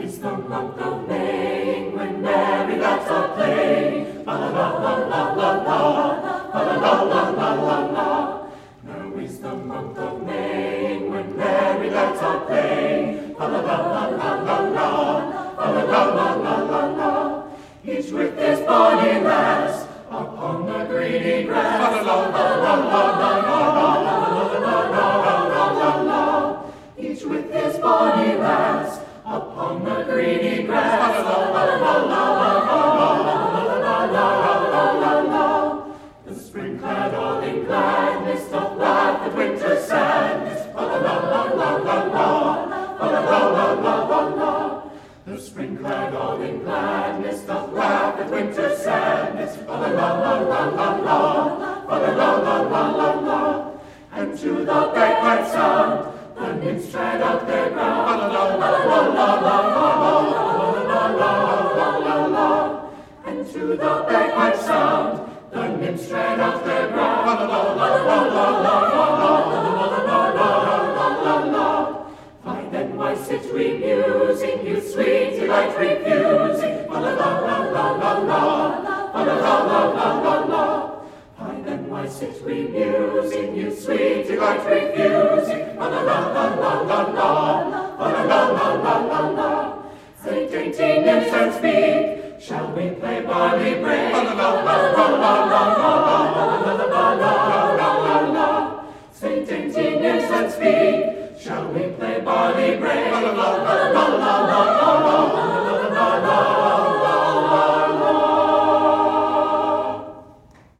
is the month of May when merry lads are playing. La la la la la la, la la la la la la. Now is the month of May when merry lads are playing. La la la la la la la, la la la la la la. Each with his bonny greeny grass. La la la la la la la la la la. The spring clad all in gladness doth laugh at winter's sadness. La la la la la la la la la la la la. The spring clad all in gladness doth laugh at winter's sadness. La la la la la la la la la la la la. And to the bagpipe sound, the nymphs tread out their ground. to the bagpipe sound, the nymphs ran off their ground. La la la la la la la la la la la la la. Why then, why sit we musing, you sweet delight refusing? La la la la la la, la la la la la la. Why then, why sit we musing, you sweet delight refusing? La la la la la la la, la la la la la la. Say dainty nymphs and speak. Shall we play Barley Break? Sing, ting, ting, and speak. Shall we play Barley Break?